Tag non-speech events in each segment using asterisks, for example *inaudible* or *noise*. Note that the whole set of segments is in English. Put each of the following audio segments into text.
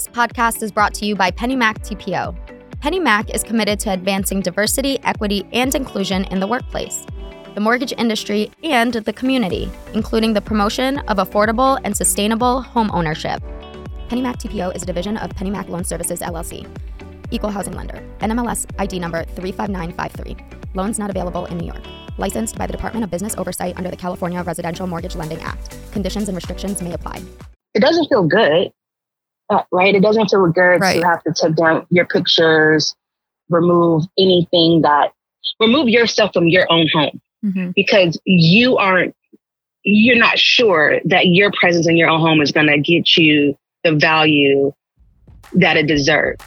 This podcast is brought to you by PennyMac TPO. PennyMac is committed to advancing diversity, equity, and inclusion in the workplace, the mortgage industry, and the community, including the promotion of affordable and sustainable home ownership. PennyMac TPO is a division of PennyMac Loan Services LLC, equal housing lender, NMLS ID number 35953. Loans not available in New York. Licensed by the Department of Business Oversight under the California Residential Mortgage Lending Act. Conditions and restrictions may apply. It doesn't feel good, right? It doesn't feel good Right. to have to take down your pictures, remove anything that, remove yourself from your own home Mhm. because you aren't, you're not sure that your presence in your own home is going to get you the value that it deserves.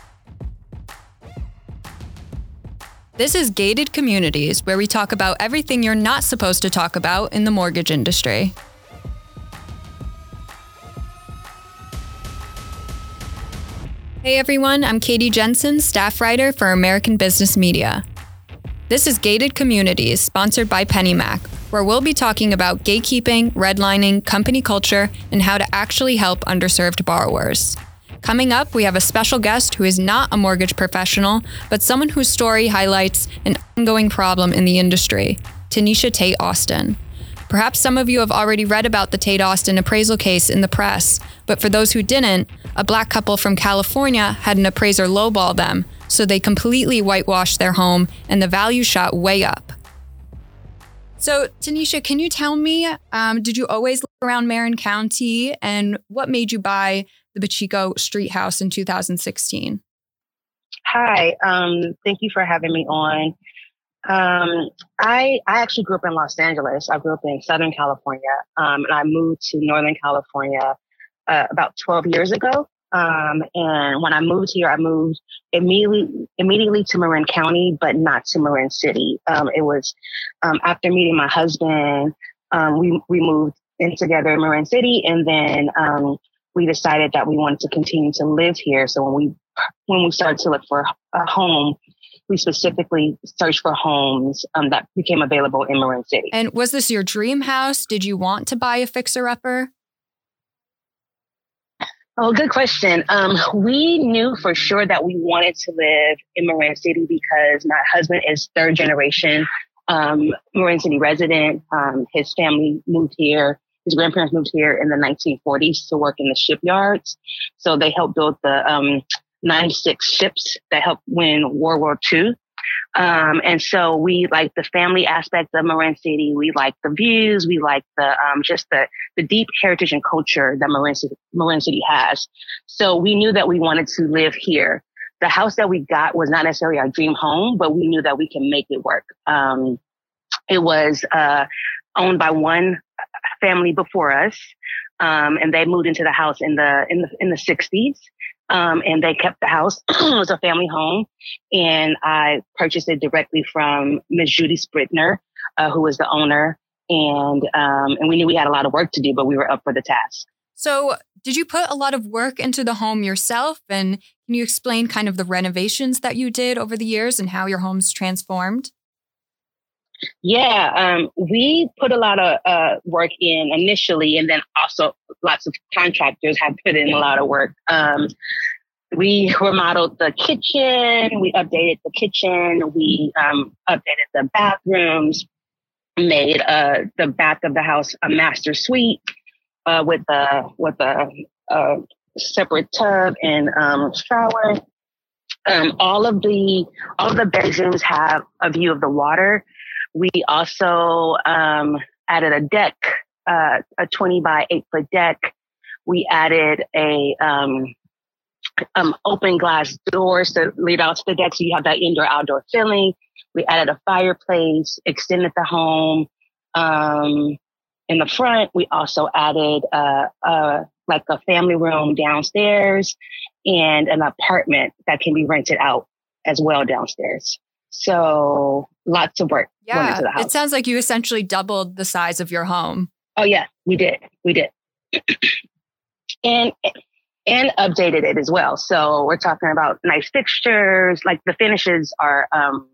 This is Gated Communities, where we talk about everything you're not supposed to talk about in the mortgage industry. Hey everyone, I'm Katie Jensen, staff writer for American Business Media. This is Gated Communities, sponsored by PennyMac, where we'll be talking about gatekeeping, redlining, company culture, and how to actually help underserved borrowers. Coming up, we have a special guest who is not a mortgage professional, but someone whose story highlights an ongoing problem in the industry Tenisha Tate Austin. Perhaps some of you have already read about the Tate Austin appraisal case in the press, but for those who didn't, a black couple from California had an appraiser lowball them, so they completely whitewashed their home and the value shot way up. So, Tenisha, can you tell me, um, did you always live around Marin County and what made you buy the Pacheco Street house in 2016? Hi, um, thank you for having me on. Um, I I actually grew up in Los Angeles. I grew up in Southern California, um, and I moved to Northern California uh, about 12 years ago. Um, and when I moved here, I moved immediately immediately to Marin County, but not to Marin City. Um, it was um, after meeting my husband, um, we we moved in together in Marin City, and then um, we decided that we wanted to continue to live here. So when we when we started to look for a home, we specifically searched for homes um, that became available in Marin City. And was this your dream house? Did you want to buy a fixer upper? Oh, good question. Um, we knew for sure that we wanted to live in Marin City because my husband is third generation um, Marin City resident. Um, his family moved here. His grandparents moved here in the 1940s to work in the shipyards. So they helped build the um, 96 ships that helped win World War II. Um, and so we like the family aspect of Marin City. We like the views. We like the um, just the the deep heritage and culture that Marin City, Marin City has. So we knew that we wanted to live here. The house that we got was not necessarily our dream home, but we knew that we can make it work. Um, it was uh, owned by one family before us, um, and they moved into the house in the in the in the 60s. Um, and they kept the house. *clears throat* it was a family home, and I purchased it directly from Miss Judy Spritner, uh, who was the owner. And um, and we knew we had a lot of work to do, but we were up for the task. So, did you put a lot of work into the home yourself? And can you explain kind of the renovations that you did over the years and how your home's transformed? Yeah, um, we put a lot of uh, work in initially, and then also lots of contractors have put in a lot of work. Um, we remodeled the kitchen, we updated the kitchen, we um, updated the bathrooms, made uh, the back of the house a master suite uh, with a with a, a separate tub and um, shower. Um, all of the all of the bedrooms have a view of the water. We also um, added a deck, uh, a 20 by 8 foot deck. We added a um, um, open glass doors to lead out to the deck so you have that indoor outdoor feeling. We added a fireplace, extended the home. Um, in the front, we also added uh, uh, like a family room downstairs and an apartment that can be rented out as well downstairs. So lots of work Yeah, into the house. it sounds like you essentially doubled the size of your home. Oh yeah, we did. We did. *clears throat* and and updated it as well. So we're talking about nice fixtures, like the finishes are um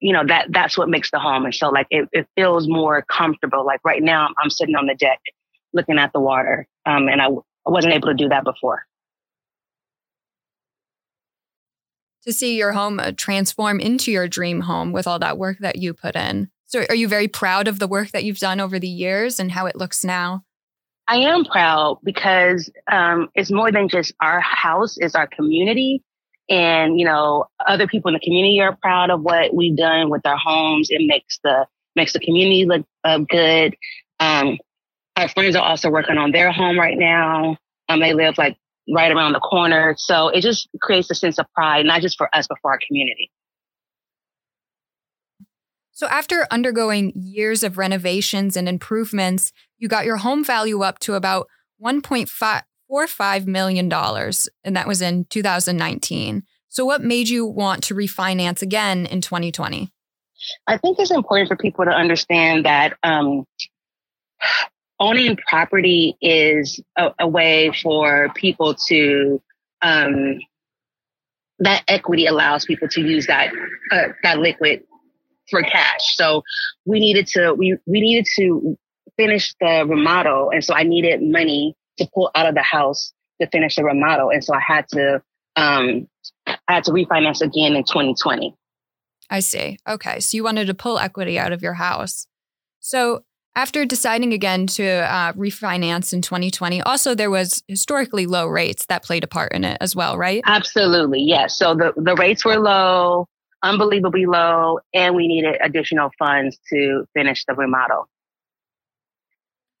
you know that that's what makes the home and so like it, it feels more comfortable like right now I'm, I'm sitting on the deck looking at the water um and I wasn't able to do that before to see your home uh, transform into your dream home with all that work that you put in. So, are you very proud of the work that you've done over the years and how it looks now? I am proud because um, it's more than just our house; it's our community, and you know, other people in the community are proud of what we've done with our homes. It makes the makes the community look uh, good. Um, our friends are also working on their home right now. Um, they live like right around the corner. So it just creates a sense of pride, not just for us, but for our community. So, after undergoing years of renovations and improvements, you got your home value up to about $1.45 million, and that was in 2019. So, what made you want to refinance again in 2020? I think it's important for people to understand that um, owning property is a, a way for people to um, that equity allows people to use that uh, that liquid for cash. So we needed to we we needed to finish the remodel, and so I needed money to pull out of the house to finish the remodel, and so I had to um, I had to refinance again in 2020. I see. Okay, so you wanted to pull equity out of your house. So after deciding again to uh, refinance in 2020, also there was historically low rates that played a part in it as well, right? Absolutely, yes. So the, the rates were low, unbelievably low, and we needed additional funds to finish the remodel.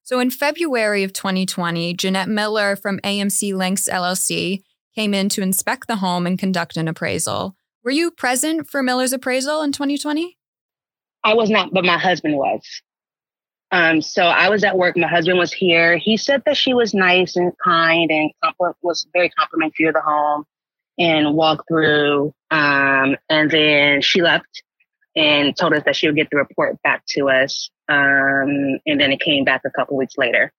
So in February of 2020, Jeanette Miller from AMC Links LLC came in to inspect the home and conduct an appraisal. Were you present for Miller's appraisal in 2020? I was not, but my husband was. Um, so I was at work. My husband was here. He said that she was nice and kind and compl- was very complimentary of the home and walked through. Um, and then she left and told us that she would get the report back to us. Um, and then it came back a couple weeks later.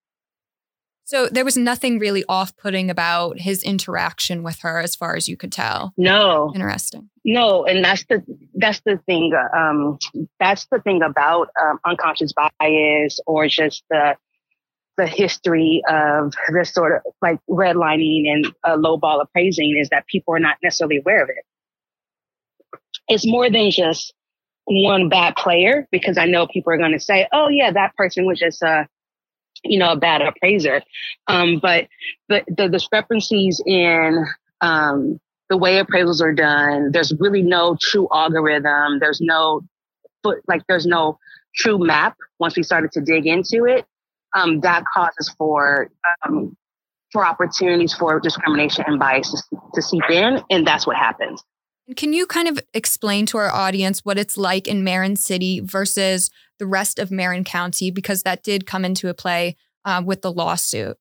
So there was nothing really off-putting about his interaction with her, as far as you could tell. No, interesting. No, and that's the that's the thing. Um, that's the thing about um, unconscious bias, or just the the history of this sort of like redlining and uh, lowball appraising is that people are not necessarily aware of it. It's more than just one bad player because I know people are going to say, "Oh yeah, that person was just a." You know, a bad appraiser. Um, but the, the discrepancies in um, the way appraisals are done, there's really no true algorithm. There's no foot, like there's no true map once we started to dig into it. Um, that causes for um, for opportunities for discrimination and bias to seep in, and that's what happens. Can you kind of explain to our audience what it's like in Marin City versus the rest of Marin County? Because that did come into a play uh, with the lawsuit.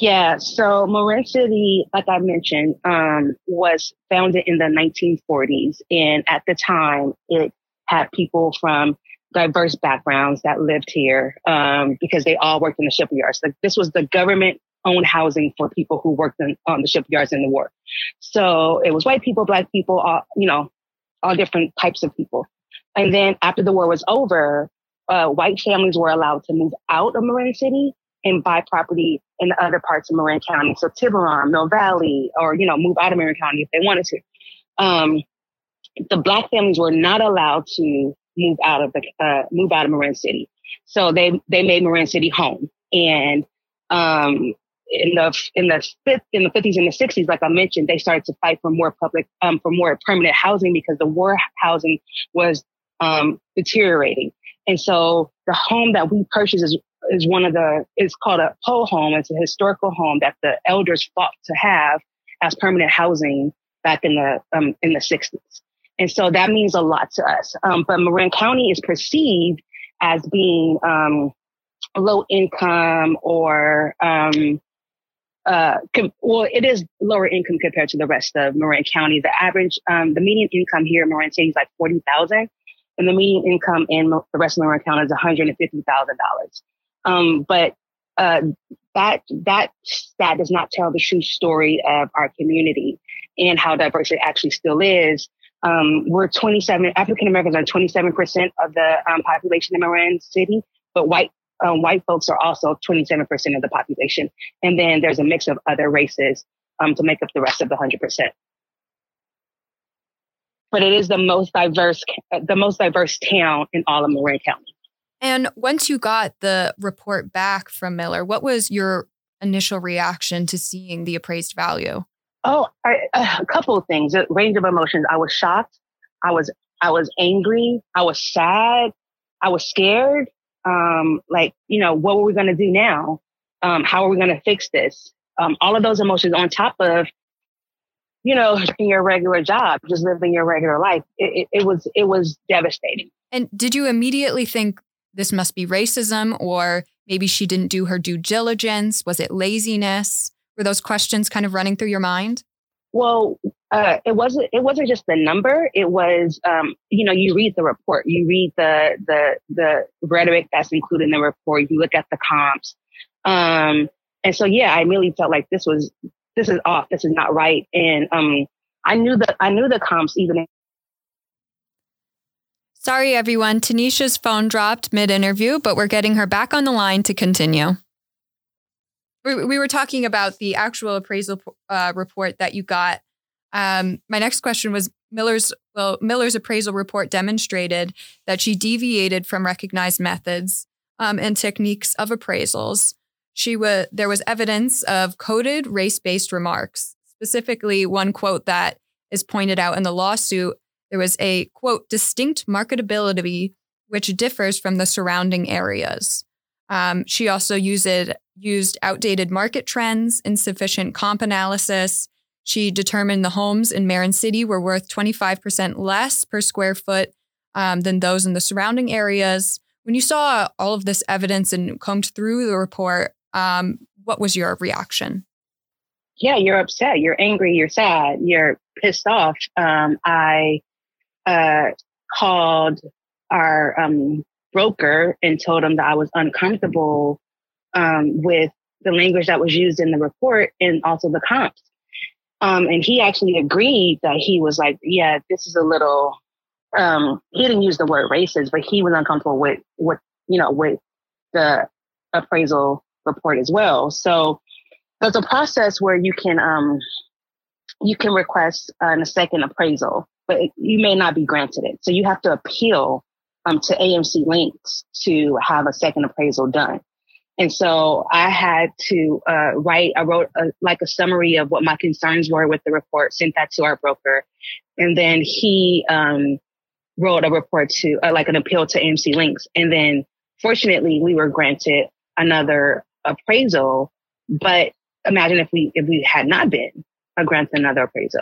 Yeah, so Marin City, like I mentioned, um, was founded in the 1940s. And at the time, it had people from diverse backgrounds that lived here um, because they all worked in the shipyards. Like this was the government owned housing for people who worked in, on the shipyards in the war. So it was white people, black people, all, you know, all different types of people. And then after the war was over, uh, white families were allowed to move out of Marin City and buy property in other parts of Marin County. So Tiburon, Mill Valley, or, you know, move out of Marin County if they wanted to. Um, the black families were not allowed to move out of the, uh, move out of Marin City. So they, they made Marin City home. And, um, in the in the fifth in the fifties and the sixties, like I mentioned, they started to fight for more public um, for more permanent housing because the war housing was um, deteriorating. And so the home that we purchased is is one of the it's called a pole home. It's a historical home that the elders fought to have as permanent housing back in the um, in the sixties. And so that means a lot to us. Um, but Marin County is perceived as being um, low income or um, uh, com- well, it is lower income compared to the rest of Marin County. The average, um, the median income here in Marin City is like forty thousand, and the median income in the rest of Marin County is one hundred and fifty thousand dollars. Um, but uh, that that stat does not tell the true story of our community and how diverse it actually still is. Um, we're 27 African Americans are 27 percent of the um, population in Marin City, but white um, white folks are also 27% of the population. And then there's a mix of other races um, to make up the rest of the 100%. but it is the most diverse, the most diverse town in all of Marin County. And once you got the report back from Miller, what was your initial reaction to seeing the appraised value? Oh, I, a couple of things. A range of emotions. I was shocked. I was I was angry. I was sad. I was scared. Um, like you know, what were we going to do now? Um, how are we going to fix this? Um, all of those emotions on top of you know *laughs* your regular job, just living your regular life. It, it, it was it was devastating. And did you immediately think this must be racism or maybe she didn't do her due diligence? Was it laziness? Were those questions kind of running through your mind? Well, uh, it wasn't. It wasn't just the number. It was, um, you know, you read the report, you read the the the rhetoric that's included in the report. You look at the comps, um, and so yeah, I really felt like this was this is off. This is not right. And um, I knew that I knew the comps even Sorry, everyone. Tenisha's phone dropped mid interview, but we're getting her back on the line to continue. We were talking about the actual appraisal uh, report that you got. Um, my next question was Miller's. Well, Miller's appraisal report demonstrated that she deviated from recognized methods um, and techniques of appraisals. She was there was evidence of coded race-based remarks. Specifically, one quote that is pointed out in the lawsuit there was a quote, distinct marketability which differs from the surrounding areas. Um, she also used, used outdated market trends, insufficient comp analysis. She determined the homes in Marin City were worth 25% less per square foot um, than those in the surrounding areas. When you saw all of this evidence and combed through the report, um, what was your reaction? Yeah, you're upset, you're angry, you're sad, you're pissed off. Um, I uh, called our um, broker and told him that I was uncomfortable um, with the language that was used in the report and also the comps. Um, and he actually agreed that he was like, yeah, this is a little, um, he didn't use the word racist, but he was uncomfortable with, with, you know, with the appraisal report as well. So there's a process where you can, um, you can request uh, a second appraisal but you may not be granted it. So you have to appeal um, to AMC Links to have a second appraisal done. And so I had to uh, write, I wrote a, like a summary of what my concerns were with the report, sent that to our broker. And then he um, wrote a report to, uh, like an appeal to AMC Links. And then fortunately, we were granted another appraisal. But imagine if we, if we had not been granted another appraisal.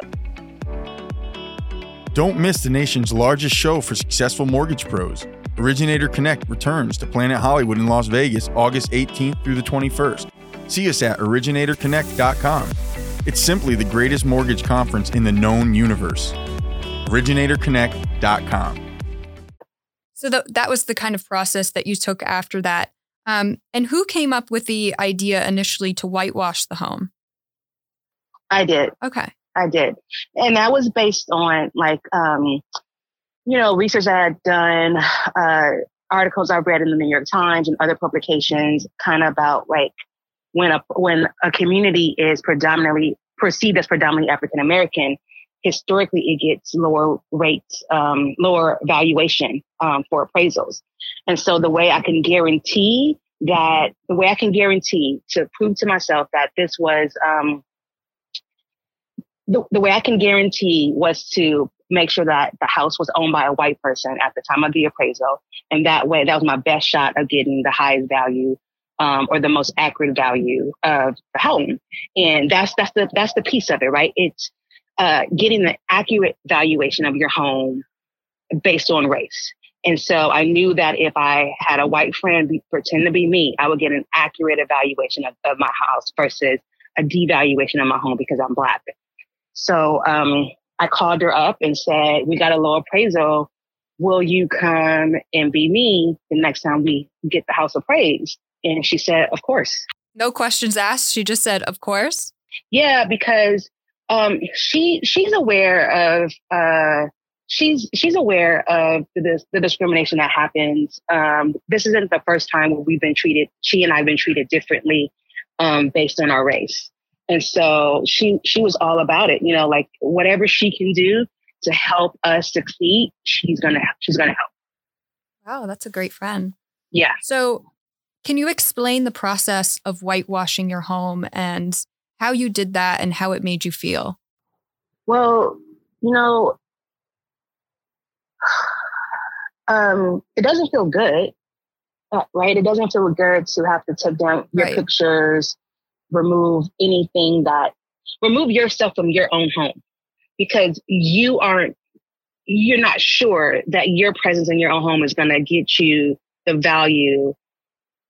Don't miss the nation's largest show for successful mortgage pros. Originator Connect returns to Planet Hollywood in Las Vegas August 18th through the 21st. See us at originatorconnect.com. It's simply the greatest mortgage conference in the known universe. originatorconnect.com. So th- that was the kind of process that you took after that. Um, and who came up with the idea initially to whitewash the home? I did. Okay. I did. And that was based on like, um, you know, research I had done, uh, articles I've read in the New York Times and other publications kind of about like when a, when a community is predominantly perceived as predominantly African American, historically it gets lower rates, um, lower valuation, um, for appraisals. And so the way I can guarantee that the way I can guarantee to prove to myself that this was, um, the, the way I can guarantee was to make sure that the house was owned by a white person at the time of the appraisal. And that way, that was my best shot of getting the highest value um, or the most accurate value of the home. And that's that's the that's the piece of it, right? It's uh, getting the accurate valuation of your home based on race. And so I knew that if I had a white friend be, pretend to be me, I would get an accurate evaluation of, of my house versus a devaluation of my home because I'm black. So um, I called her up and said, we got a low appraisal. Will you come and be me the next time we get the house appraised? And she said, of course. No questions asked. She just said, of course. Yeah, because um, she she's aware of uh, she's she's aware of the, the discrimination that happens. Um, this isn't the first time we've been treated. She and I've been treated differently um, based on our race. And so she, she was all about it, you know, like whatever she can do to help us succeed, she's gonna she's gonna help. Wow, that's a great friend. Yeah. So, can you explain the process of whitewashing your home and how you did that and how it made you feel? Well, you know, *sighs* um, it doesn't feel good, uh, right? It doesn't feel good to have to take down your right. pictures, remove anything that, remove yourself from your own home because you aren't, you're not sure that your presence in your own home is going to get you the value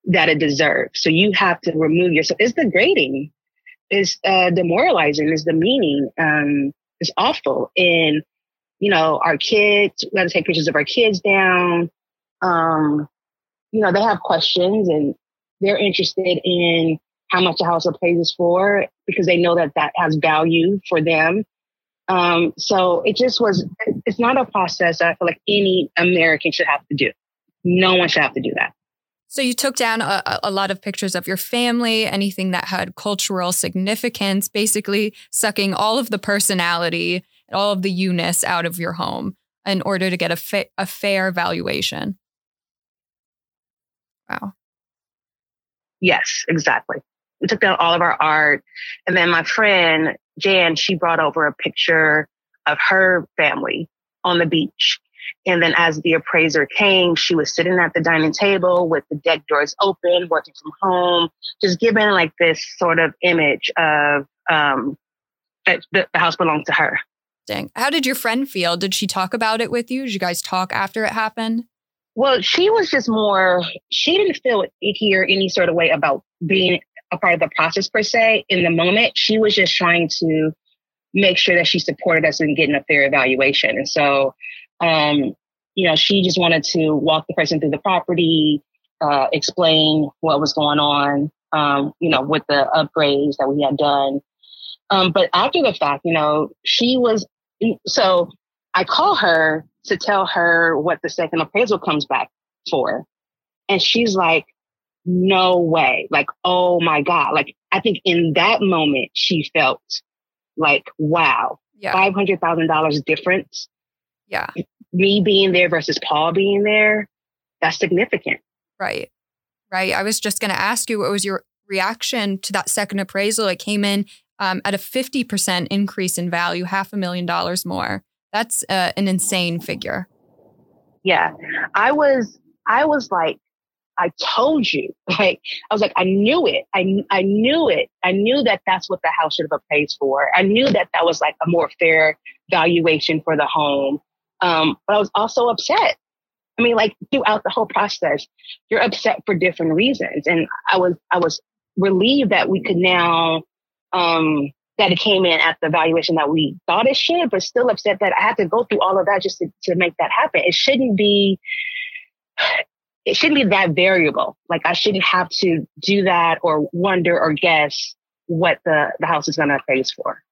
that it deserves. So you have to remove yourself. It's degrading. It's uh, demoralizing. It's demeaning. Um, it's awful. And you know, our kids, we got to take pictures of our kids down. Um, you know, they have questions and they're interested in how much a house appraises for because they know that that has value for them. Um, so it just was, it's not a process that I feel like any American should have to do. No one should have to do that. So you took down a, a, lot of pictures of your family, anything that had cultural significance, basically sucking all of the personality all of the you-ness out of your home in order to get a, fa- a fair valuation. Wow. Yes, exactly. We took down all of our art. And then my friend, Jan, she brought over a picture of her family on the beach. And then as the appraiser came, she was sitting at the dining table with the deck doors open, working from home, just giving like this sort of image of um, that the house belonged to her. Dang. How did your friend feel? Did she talk about it with you? Did you guys talk after it happened? Well, she was just more, she didn't feel icky or any sort of way about being a part of the process per se in the moment. She was just trying to make sure that she supported us in getting a fair evaluation. And so, um, you know, she just wanted to walk the person through the property, uh, explain what was going on, um, you know, with the upgrades that we had done. Um, but after the fact, you know, she was so I call her to tell her what the second appraisal comes back for. And she's like, no way. Like, oh my God. Like, I think in that moment, she felt like, wow, yeah. $500,000 difference. Yeah. Me being there versus Paul being there, that's significant. Right. Right. I was just going to ask you, what was your reaction to that second appraisal? It came in um, at a 50% increase in value, half a million dollars more. That's uh, an insane figure. Yeah. I was, I was like, I told you, *laughs* like, I was like, I knew it. I, I knew it. I knew that that's what the house should have appraised for. I knew that that was like a more fair valuation for the home. Um, but I was also upset. I mean, like throughout the whole process, you're upset for different reasons. And I was, I was relieved that we could now um, that it came in at the valuation that we thought it should, but still upset that I had to go through all of that just to, to make that happen. It shouldn't be, it shouldn't be that variable. Like I shouldn't have to do that or wonder or guess what the, the house is going to appraise for.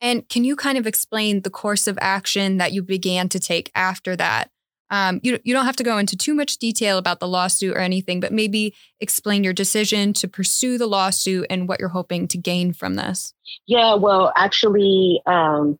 And can you kind of explain the course of action that you began to take after that? Um, you, you don't have to go into too much detail about the lawsuit or anything, but maybe explain your decision to pursue the lawsuit and what you're hoping to gain from this. Yeah, well, actually, um,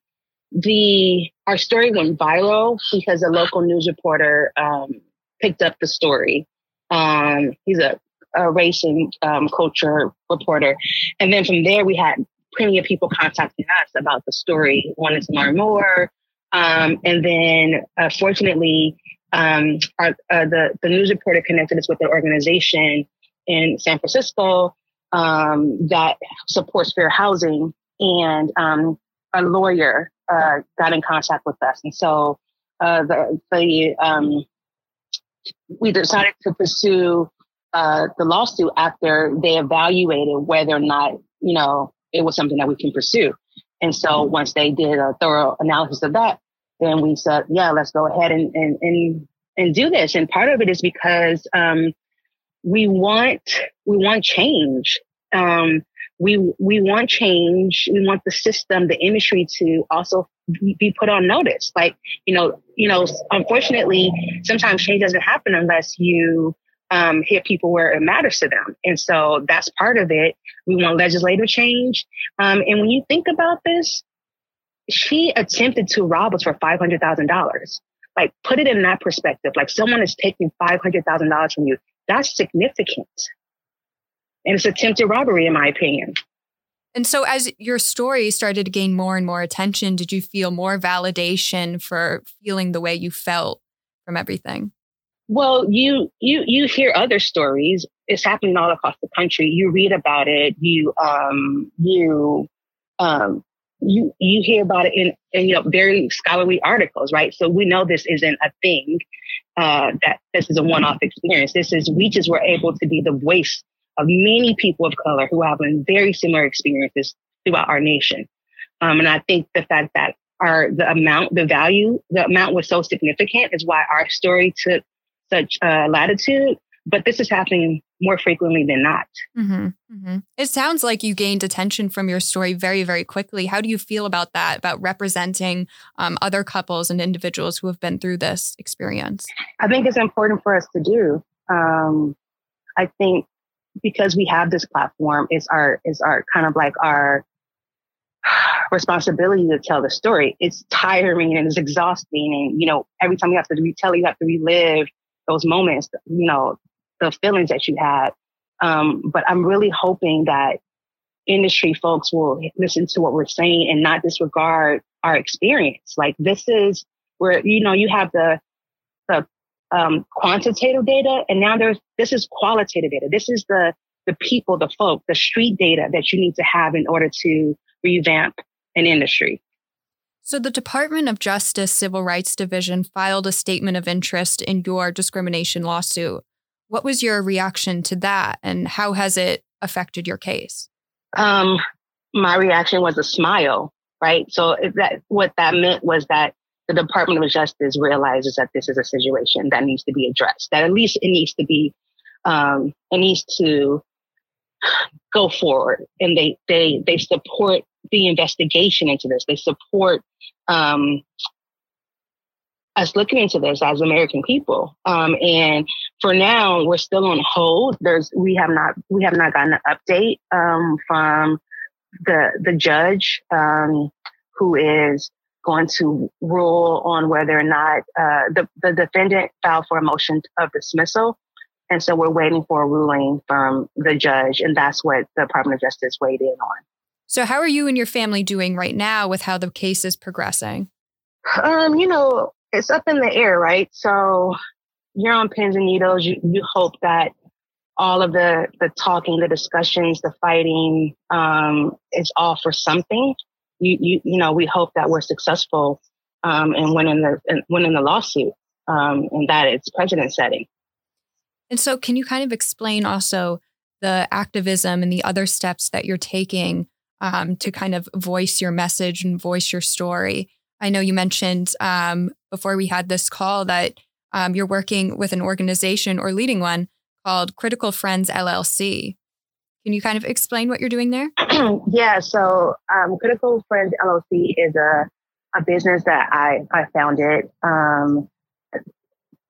the our story went viral because a local news reporter um, picked up the story. Um, he's a, a race and um, culture reporter, and then from there we had plenty of people contacting us about the story, wanted to learn more. Um, and then, uh, fortunately, um, our, uh, the the news reporter connected us with an organization in San Francisco um, that supports fair housing, and um, a lawyer uh, got in contact with us, and so uh, the the um, we decided to pursue uh, the lawsuit after they evaluated whether or not you know it was something that we can pursue. And so once they did a thorough analysis of that, then we said, yeah, let's go ahead and, and, and, and do this. And part of it is because, um, we want, we want change. Um, we, we want change. We want the system, the industry to also be put on notice. Like, you know, you know, unfortunately, sometimes change doesn't happen unless you, um, hit people where it matters to them. And so that's part of it. We want legislative change. Um, and when you think about this, she attempted to rob us for $500,000. Like, put it in that perspective. Like, someone is taking $500,000 from you. That's significant. And it's attempted robbery, in my opinion. And so, as your story started to gain more and more attention, did you feel more validation for feeling the way you felt from everything? Well, you you you hear other stories. It's happening all across the country. You read about it. You um you um you you hear about it in, in you know very scholarly articles, right? So we know this isn't a thing. Uh, that this is a one-off experience. This is we just were able to be the voice of many people of color who have very similar experiences throughout our nation. Um, and I think the fact that our the amount, the value, the amount was so significant is why our story took such uh, latitude. But this is happening more frequently than not. Mm-hmm, mm-hmm. It sounds like you gained attention from your story very, very quickly. How do you feel about that? About representing um, other couples and individuals who have been through this experience? I think it's important for us to do. Um, I think because we have this platform, it's our it's our kind of like our responsibility to tell the story. It's tiring and it's exhausting, and you know every time you have to retell, you have to relive those moments. You know the feelings that you had. Um, but I'm really hoping that industry folks will listen to what we're saying and not disregard our experience. Like this is where you know you have the the um, quantitative data, and now there's this is qualitative data. This is the the people, the folk, the street data that you need to have in order to revamp an industry. So, the Department of Justice Civil Rights Division filed a statement of interest in your discrimination lawsuit. What was your reaction to that, and how has it affected your case? Um, my reaction was a smile, right? So, that what that meant was that the Department of Justice realizes that this is a situation that needs to be addressed. That at least it needs to be, um, it needs to go forward, and they they they support the investigation into this. They support um, us looking into this as American people. Um, and for now, we're still on hold. There's we have not we have not gotten an update um, from the the judge um, who is going to rule on whether or not uh, the, the defendant filed for a motion of dismissal. And so we're waiting for a ruling from the judge, and that's what the Department of Justice weighed in on. So, how are you and your family doing right now with how the case is progressing? Um, you know, it's up in the air, right? So, you're on pins and needles. You, you hope that all of the the talking, the discussions, the fighting um, is all for something you, you, you know, we hope that we're successful um, in winning the in winning the lawsuit um, and that it's precedent setting. And so, can you kind of explain also the activism and the other steps that you're taking um, to kind of voice your message and voice your story? I know you mentioned um, before we had this call that um, you're working with an organization or leading one called Critical Friends LLC. Can you kind of explain what you're doing there? *clears throat* yeah, so um, Critical Friends LLC is a, a business that I, I founded, um,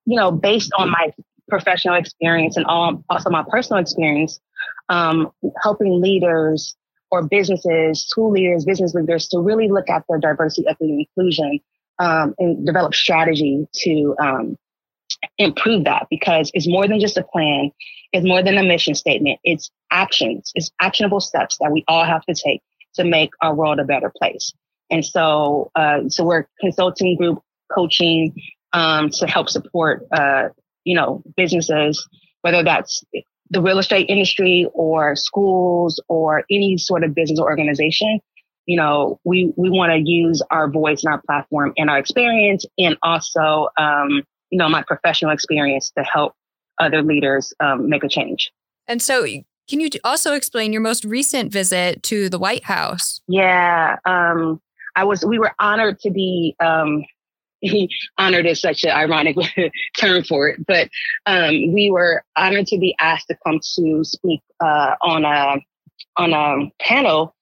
you know, based on my professional experience and all, also my personal experience, um, helping leaders or businesses, school leaders, business leaders to really look at their diversity, equity, and inclusion um, and develop strategy to um, improve that because it's more than just a plan. It's more than a mission statement. It's actions. It's actionable steps that we all have to take to make our world a better place. And so, uh, so we're consulting group coaching, um, to help support, uh, you know, businesses, whether that's the real estate industry or schools or any sort of business or organization. You know, we, we want to use our voice and our platform and our experience and also, um, you know, my professional experience to help other leaders um, make a change. And so, can you also explain your most recent visit to the White House? Yeah, um, I was. We were honored to be. Um, *laughs* honored is such an ironic *laughs* term for it, but um, we were honored to be asked to come to speak uh, on a on a panel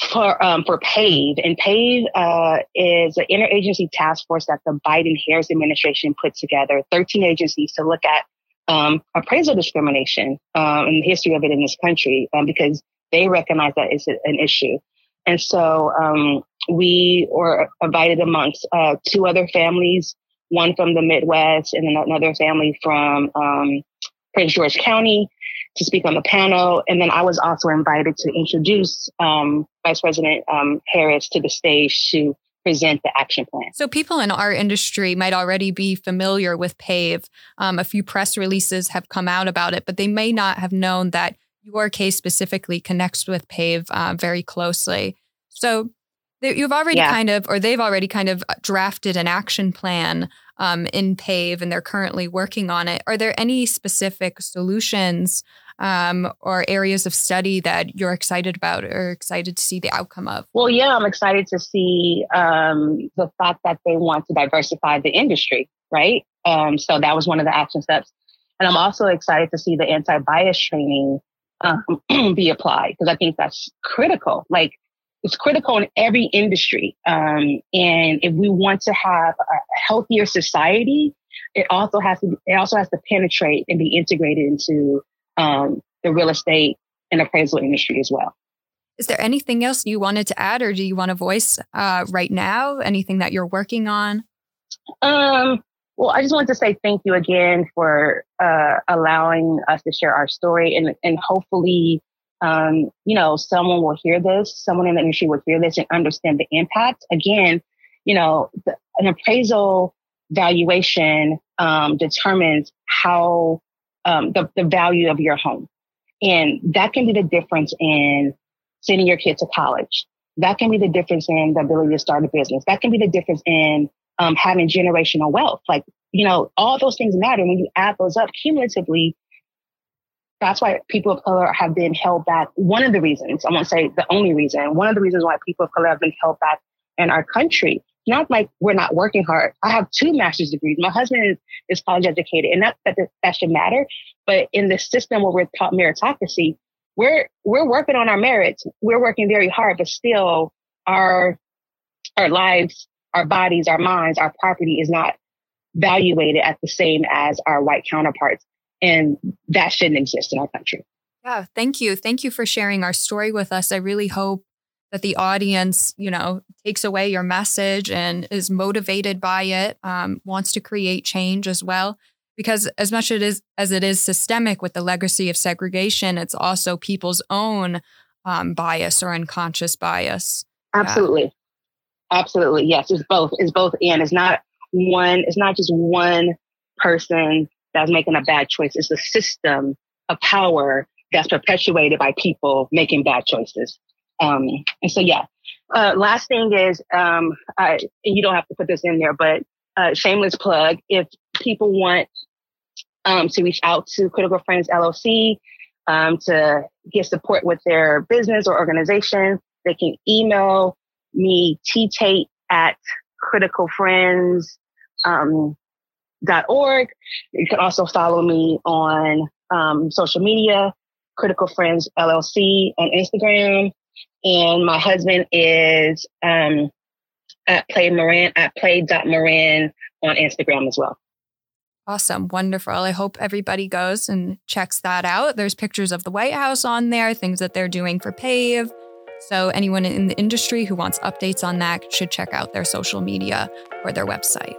for um, for PAVE, and PAVE uh, is an interagency task force that the Biden-Harris administration put together. Thirteen agencies to look at um, appraisal discrimination um, and the history of it in this country, um, because they recognize that it's an issue. And so um, we were invited amongst uh, two other families, one from the Midwest and another family from um, Prince George County to speak on the panel. And then I was also invited to introduce um, Vice President um, Harris to the stage to present the action plan. So, people in our industry might already be familiar with PAVE. Um, a few press releases have come out about it, but they may not have known that your case specifically connects with PAVE uh, very closely. So, you've already yeah. kind of, or they've already kind of drafted an action plan um, in PAVE and they're currently working on it. Are there any specific solutions um, or areas of study that you're excited about or excited to see the outcome of? Well, yeah, I'm excited to see um, the fact that they want to diversify the industry, right? Um, so that was one of the action steps. And I'm also excited to see the anti bias training um, *clears throat* be applied because I think that's critical. Like, it's critical in every industry. Um, and if we want to have a healthier society, it also has to it also has to penetrate and be integrated into um, the real estate and appraisal industry as well. Is there anything else you wanted to add, or do you want to voice uh, right now? Anything that you're working on? Um, well, I just wanted to say thank you again for uh, allowing us to share our story, and and hopefully, um, you know, someone will hear this, someone in the industry will hear this and understand the impact. Again, you know, the, an appraisal valuation um, determines how um, the, the value of your home. And that can be the difference in sending your kid to college. That can be the difference in the ability to start a business. That can be the difference in um, having generational wealth. Like, you know, all those things matter. When you add those up cumulatively, that's why people of color have been held back. One of the reasons, I won't say the only reason, one of the reasons why people of color have been held back in our country not like we're not working hard. I have two master's degrees. My husband is, is college educated, and not that that should matter. But in the system where we're taught meritocracy, we're we're working on our merits. We're working very hard, but still, our our lives, our bodies, our minds, our property is not valuated at the same as our white counterparts, and that shouldn't exist in our country. Yeah, thank you. Thank you for sharing our story with us. I really hope that the audience, you know, takes away your message and is motivated by it, um, wants to create change as well. Because as much it is as it is systemic with the legacy of segregation, it's also people's own um, bias or unconscious bias. Absolutely, yeah. absolutely, yes. It's both. It's both, and it's not one. It's not just one person that's making a bad choice. It's a system of power that's perpetuated by people making bad choices. Um, and so, yeah. Uh, last thing is, um, I, you don't have to put this in there, but uh, shameless plug. If people want um, to reach out to Critical Friends LLC um, to get support with their business or organization, they can email me t tate at criticalfriends.org. Um, You can also follow me on um, social media, Critical Friends LLC on Instagram, and my husband is um, at Play Marin at play.marin on Instagram as well. Awesome. Wonderful. I hope everybody goes and checks that out. There's pictures of the White House on there, things that they're doing for PAVE. So anyone in the industry who wants updates on that should check out their social media or their website.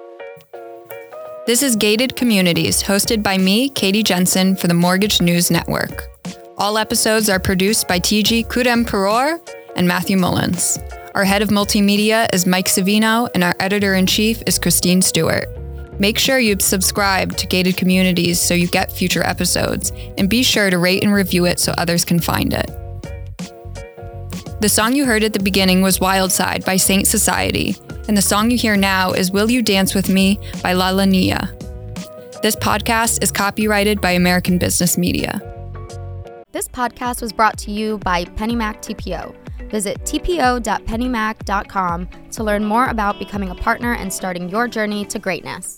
This is Gated Communities, hosted by me, Katie Jensen, for the Mortgage News Network. All episodes are produced by TG Peror and Matthew Mullins. Our head of multimedia is Mike Savino, and our editor in chief is Christine Stewart. Make sure you subscribe to Gated Communities so you get future episodes, and be sure to rate and review it so others can find it. The song you heard at the beginning was Wild Side by Saint Society, and the song you hear now is Will You Dance With Me by La La Nia. This podcast is copyrighted by American Business Media. This podcast was brought to you by PennyMac TPO. Visit tpo.pennymac.com to learn more about becoming a partner and starting your journey to greatness.